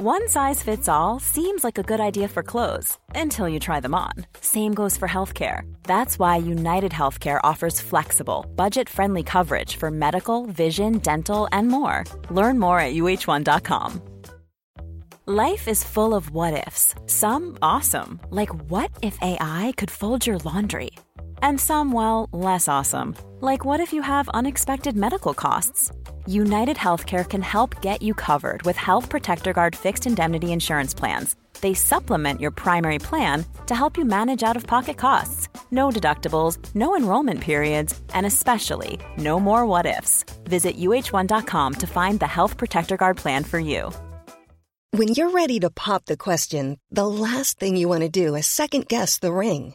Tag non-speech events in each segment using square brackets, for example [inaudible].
One size fits all seems like a good idea for clothes until you try them on. Same goes for healthcare. That's why United Healthcare offers flexible, budget friendly coverage for medical, vision, dental, and more. Learn more at uh1.com. Life is full of what ifs, some awesome, like what if AI could fold your laundry? And some, well, less awesome, like what if you have unexpected medical costs? United Healthcare can help get you covered with Health Protector Guard fixed indemnity insurance plans. They supplement your primary plan to help you manage out of pocket costs. No deductibles, no enrollment periods, and especially no more what ifs. Visit uh1.com to find the Health Protector Guard plan for you. When you're ready to pop the question, the last thing you want to do is second guess the ring.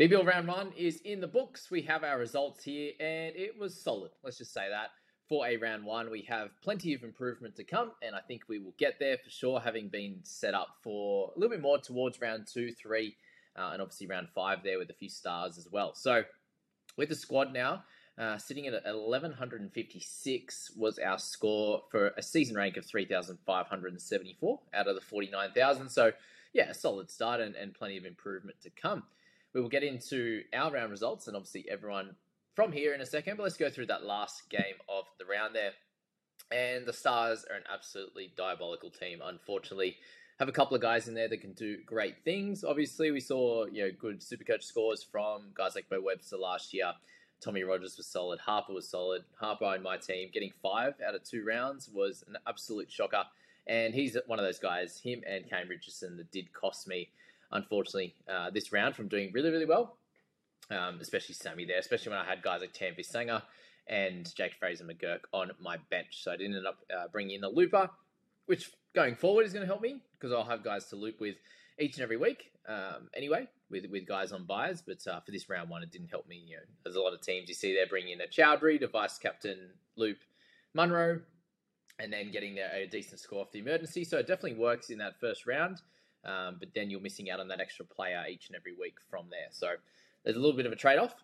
BBL round one is in the books. We have our results here, and it was solid. Let's just say that for a round one. We have plenty of improvement to come, and I think we will get there for sure, having been set up for a little bit more towards round two, three, uh, and obviously round five there with a few stars as well. So, with the squad now, uh, sitting at 1156 was our score for a season rank of 3,574 out of the 49,000. So, yeah, a solid start and, and plenty of improvement to come. We will get into our round results, and obviously, everyone from here in a second, but let's go through that last game of the round there. And the Stars are an absolutely diabolical team. Unfortunately, have a couple of guys in there that can do great things. Obviously, we saw you know good Supercoach scores from guys like Beau Webster last year. Tommy Rogers was solid. Harper was solid. Harper in my team getting five out of two rounds was an absolute shocker. And he's one of those guys, him and Kane Richardson, that did cost me, unfortunately, uh, this round from doing really, really well um, especially Sammy there, especially when I had guys like Tam Sangha and Jake Fraser McGurk on my bench. So I didn't end up uh, bringing in a looper, which going forward is going to help me because I'll have guys to loop with each and every week um, anyway, with, with guys on buys. But uh, for this round one, it didn't help me. You know, there's a lot of teams you see there bringing in a Chowdhury to vice captain Loop Munro and then getting a, a decent score off the emergency. So it definitely works in that first round. Um, but then you're missing out on that extra player each and every week from there. So there's a little bit of a trade off.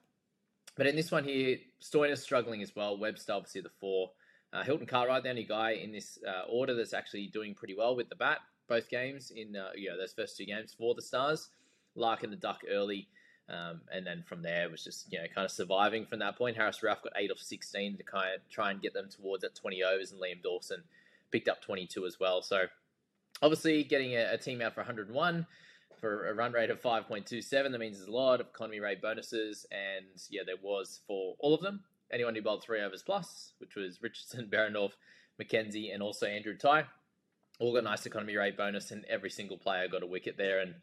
But in this one here, Stoinis struggling as well. Webster obviously the four. Uh, Hilton Cartwright, the only guy in this uh, order that's actually doing pretty well with the bat, both games in uh, you know those first two games for the Stars. Larkin the duck early, um, and then from there it was just you know kind of surviving from that point. Haris Rauf got eight off sixteen to kind of try and get them towards that twenty overs, and Liam Dawson picked up twenty two as well. So obviously getting a, a team out for 101 for a run rate of 5.27. That means there's a lot of economy rate bonuses, and yeah, there was for all of them. Anyone who bowled three overs plus, which was Richardson, [laughs] Behrendorff, McKenzie, and also Andrew Tye, all got nice economy rate bonus, and every single player got a wicket there. And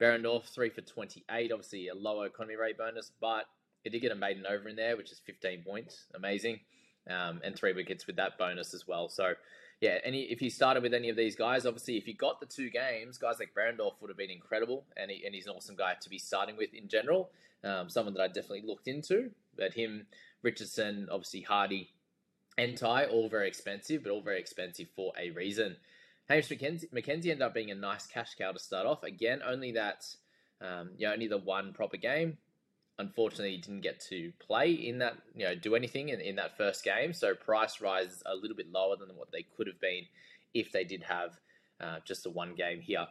Behrendorff, three for 28, obviously a lower economy rate bonus, but it did get a maiden over in there, which is 15 points. Amazing. Um, and three wickets with that bonus as well. So yeah, any if he started with any of these guys, obviously if he got the two games, guys like Behrendorff would have been incredible, and, he, and he's an awesome guy to be starting with in general. Um, someone that I definitely looked into, but him, Richardson, obviously Hardie, and Tye, all very expensive, but all very expensive for a reason. Hamish McKenzie, McKenzie ended up being a nice cash cow to start off. Again, only that, um, know, only the one proper game unfortunately he didn't get to play in that, you know, do anything in, in that first game. So price rises a little bit lower than what they could have been if they did have uh, just the one game here.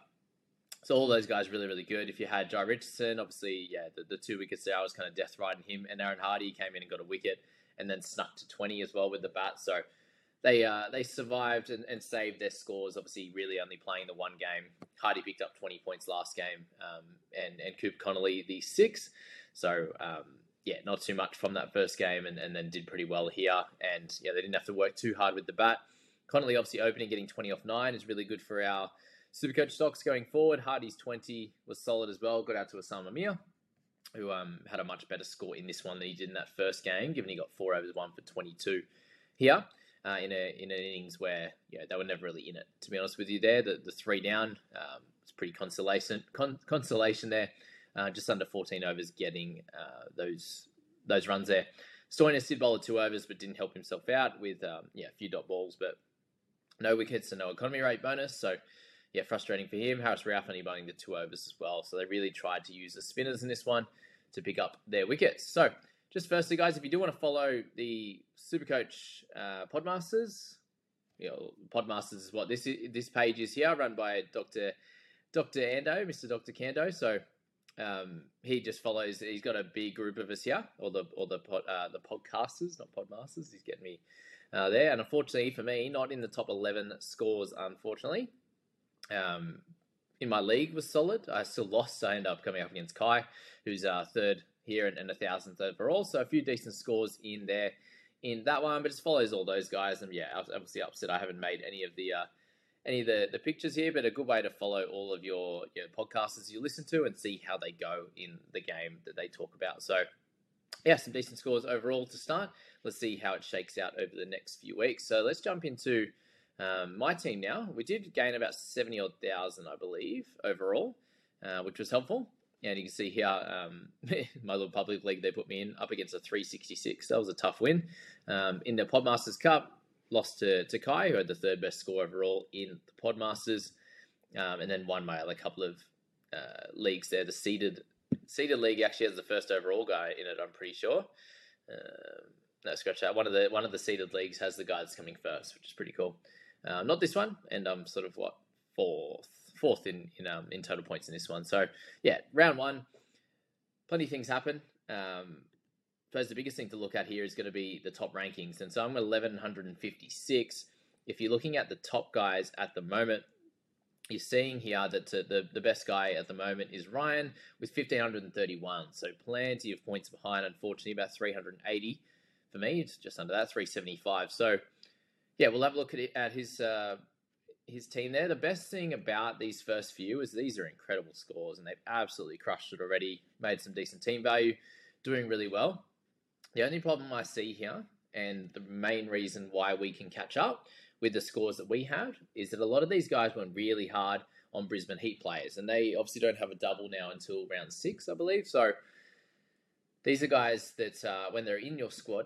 So all those guys really, really good. If you had Jhye Richardson, obviously, yeah, the, the two wickets there, I was kind of death riding him. And Aaron Hardie came in and got a wicket and then snuck to 20 as well with the bat. So they uh, they survived and, and, saved their scores. Obviously, really only playing the one game. Hardie picked up 20 points last game, um, and and Coop Connolly the six. So um, yeah, not too much from that first game, and, and then did pretty well here. And yeah, they didn't have to work too hard with the bat. Connolly obviously opening, getting 20 off nine is really good for our Supercoach stocks going forward. Hardie's 20 was solid as well. Got out to Usama Mir, who um, had a much better score in this one than he did in that first game, given he got four overs, one for 22 here. Uh, in a in an innings where yeah they were never really in it. To be honest with you, there the, the three down um, pretty consolation con- consolation there. Uh, just under 14 overs, getting uh, those those runs there. Stoinis did bowl two overs, but didn't help himself out with um, yeah a few dot balls, but no wickets and no economy rate bonus. So yeah, frustrating for him. Haris Rauf only bowling the two overs as well. So they really tried to use the spinners in this one to pick up their wickets. So just firstly, guys, if you do want to follow the Supercoach uh, Podmasters, you know, Podmasters is what this is, this page is here, run by Doctor Doctor Ando, Mister Doctor Kando. So um, he just follows. He's got a big group of us here, or the or the pod, uh, the podcasters, not podmasters. He's getting me uh, there, and unfortunately for me, not in the top eleven scores. Unfortunately, um, in my league was solid. I still lost. I ended up coming up against Kai, who's uh, third here and, and a thousandth overall. So a few decent scores in there in that one, but just follows all those guys. And yeah, I was obviously upset I haven't made any of the uh, any of the, the pictures here, but a good way to follow all of your, your podcasters you listen to and see how they go in the game that they talk about. So, yeah, some decent scores overall to start. Let's see how it shakes out over the next few weeks. So, let's jump into um, my team now. We did gain about 70 odd thousand, I believe, overall, uh, which was helpful. And you can see here, um, [laughs] my little public league they put me in up against a 366. That was a tough win. Um, in the Podmasters Cup, lost to, to Kai, who had the third best score overall in the Podmasters, um, and then won my other couple of uh, leagues there. The seeded seeded league actually has the first overall guy in it. I'm pretty sure. Uh, no, scratch that. One of the one of the seeded leagues has the guy that's coming first, which is pretty cool. Uh, not this one, and I'm sort of what fourth fourth in in um, in total points in this one. So yeah, round one, plenty of things happen. Um, suppose the biggest thing to look at here is going to be the top rankings. And so I'm at 1156. If you're looking at the top guys at the moment, you're seeing here that the, the best guy at the moment is Ryan with 1531. So plenty of points behind, unfortunately, about 380 for me. It's just under that, 375. So yeah, we'll have a look at, it, at his uh, his team there. The best thing about these first few is these are incredible scores, and they've absolutely crushed it already. Made some decent team value, doing really well. The only problem I see here, and the main reason why we can catch up with the scores that we have, is that a lot of these guys went really hard on Brisbane Heat players, and they obviously don't have a double now until round six, I believe. So these are guys that uh, when they're in your squad,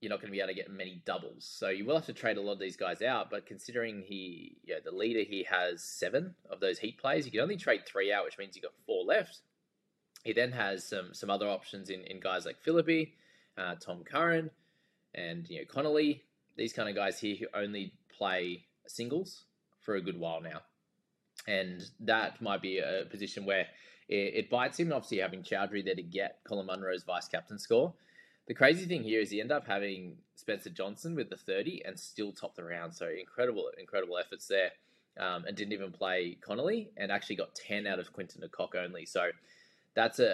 you're not going to be able to get many doubles. So you will have to trade a lot of these guys out. But considering he, yeah, the leader, he has seven of those Heat players, you can only trade three out, which means you've got four left. He then has some some other options in, in guys like Philippe, uh, Tom Curran, and you know Connolly. These kind of guys here who only play singles for a good while now, and that might be a position where it, it bites him. Obviously, having Choudhury there to get Colin Munro's vice captain score. The crazy thing here is he ended up having Spencer Johnson with the 30 and still topped the round. So incredible, incredible efforts there. Um, and didn't even play Connolly and actually got 10 out of Quinton de Kock only. So that's a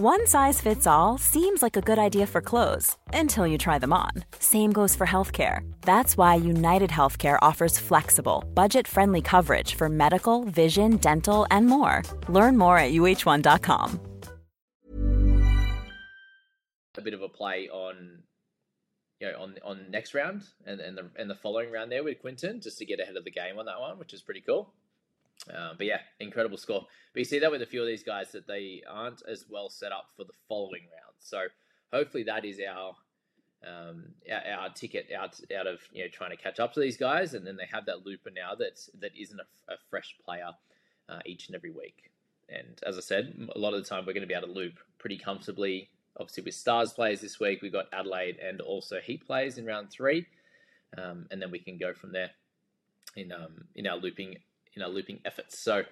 One size fits all seems like a good idea for clothes until you try them on. Same goes for healthcare. That's why United Healthcare offers flexible, budget friendly coverage for medical, vision, dental, and more. Learn more at uh1.com. A bit of a play on. You know, on on next round and, and the and the following round there with Quinton, just to get ahead of the game on that one, which is pretty cool. Uh, but yeah, incredible score. But you see that with a few of these guys that they aren't as well set up for the following round. So hopefully that is our um, our, our, ticket out out of you know trying to catch up to these guys, and then they have that looper now that's that isn't a, a fresh player uh, each and every week. And as I said, a lot of the time we're going to be able to loop pretty comfortably. Obviously, with stars players this week, we've got Adelaide and also Heat players in round three, um, and then we can go from there in um, in our looping in our looping efforts. So,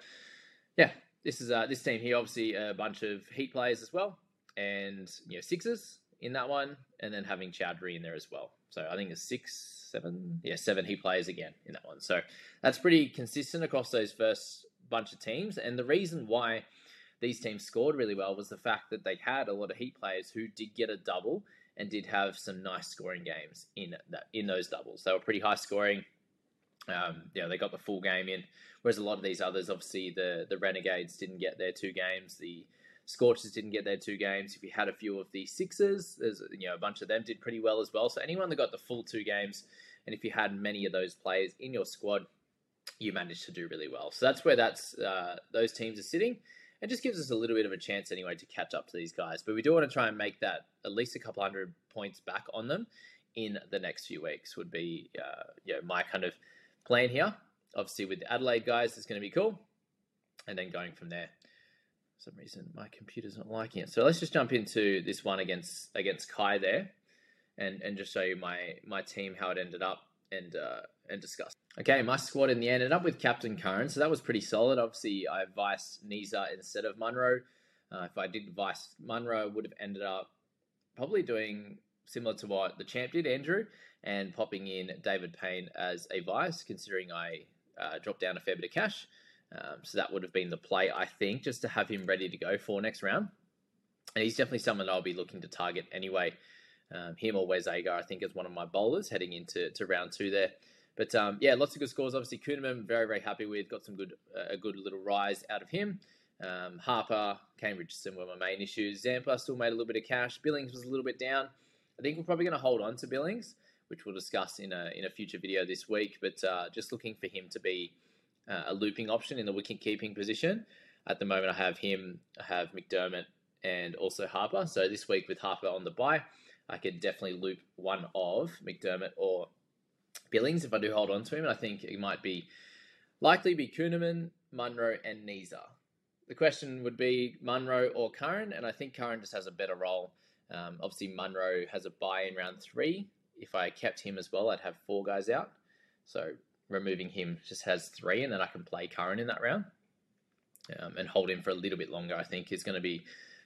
yeah, this is uh, this team here. Obviously, a bunch of Heat players as well, and you know sixes in that one, and then having Choudhury in there as well. So I think it's six, seven, yeah, seven. He plays again in that one. So that's pretty consistent across those first bunch of teams. And the reason why these teams scored really well was the fact that they had a lot of Heat players who did get a double and did have some nice scoring games in that in those doubles. They were pretty high scoring. Um, yeah, they got the full game in, whereas a lot of these others, obviously the the Renegades didn't get their two games. The Scorchers didn't get their two games. If you had a few of the Sixers, there's you know a bunch of them did pretty well as well. So anyone that got the full two games, and if you had many of those players in your squad, you managed to do really well. So that's where that's uh, those teams are sitting. It just gives us a little bit of a chance anyway to catch up to these guys. But we do want to try and make that at least a couple hundred points back on them in the next few weeks. Would be uh, yeah my kind of plan here. Obviously, with the Adelaide guys, it's going to be cool, and then going from there. For some reason, my computer's not liking it. So let's just jump into this one against against Kai there, and and just show you my my team how it ended up and uh, and discuss. Okay, my squad in the end ended up with Captain Curran, so that was pretty solid. Obviously, I vice Neser instead of Munro. Uh, if I did vice Munro, I would have ended up probably doing similar to what the champ did, Andrew, and popping in David Payne as a vice, considering I uh, dropped down a fair bit of cash. Um, so that would have been the play, I think, just to have him ready to go for next round. And he's definitely someone I'll be looking to target anyway. Um, him or Wes Agar, I think, is one of my bowlers heading into to round two there. But um, yeah, lots of good scores. Obviously, Kuhnemann, very very happy with. Got some good uh, a good little rise out of him. Um, Harper, Kane Richardson were my main issues. Zampa still made a little bit of cash. Billings was a little bit down. I think we're probably going to hold on to Billings, which we'll discuss in a in a future video this week. But uh, just looking for him to be uh, a looping option in the wicket keeping position. At the moment, I have him, I have McDermott, and also Harper. So this week with Harper on the bye, I could definitely loop one of McDermott or Billings if I do hold on to him. And I think it might be likely be Kuhnemann, Munro, and Neser. The question would be Munro or Curran, and I think Curran just has a better role. Um, obviously, Munro has a buy in round three. If I kept him as well, I'd have four guys out. So removing him just has three, and then I can play Curran in that round um, and hold him for a little bit longer. I think is going to be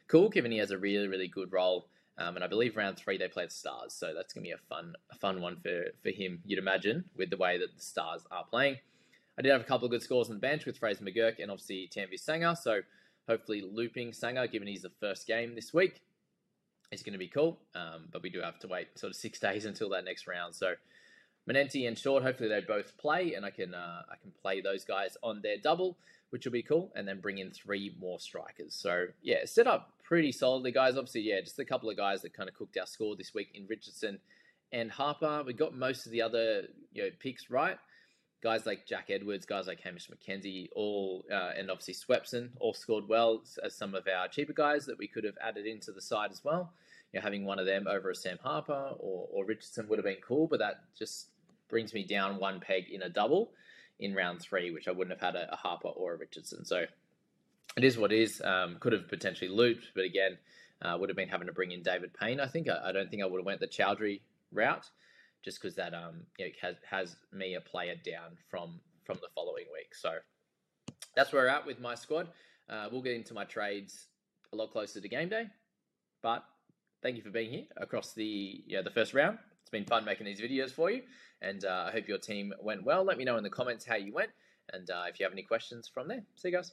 cool, given he has a really, really good role. Um, and I believe round three they play the Stars, so that's going to be a fun, a fun one for for him. You'd imagine with the way that the Stars are playing. I did have a couple of good scores on the bench with Fraser McGurk and obviously Tanveer Sangha. So hopefully looping Sangha, given he's the first game this week, is going to be cool. Um, but we do have to wait sort of six [laughs] days until that next round. So Manenti and Short, hopefully they both play, and I can uh, I can play those guys on their double, which will be cool, and then bring in three more strikers. So yeah, set up pretty solidly, guys. Obviously, yeah, just a couple of guys that kind of cooked our score this week in Richardson and Harper. We got most of the other you know picks right. Guys like Jack Edwards, guys like Hamish McKenzie, all uh, and obviously Swepson all scored well as some of our cheaper guys that we could have added into the side as well. You know, having one of them over a Sam Harper or, or Richardson would have been cool, but that just brings me down one peg in a double in round three, which I wouldn't have had a, a Harper or a Richardson. So it is what it is. Um, could have potentially looped, but again, uh, would have been having to bring in David Payne. I think I, I don't think I would have went the Choudhury route, just because that um you know, has has me a player down from from the following week. So that's where we're at with my squad. Uh, we'll get into my trades a lot closer to game day, but thank you for being here across the yeah the first round. It's been fun making these videos for you, and uh, I hope your team went well. Let me know in the comments how you went, and uh, if you have any questions from there. See you guys.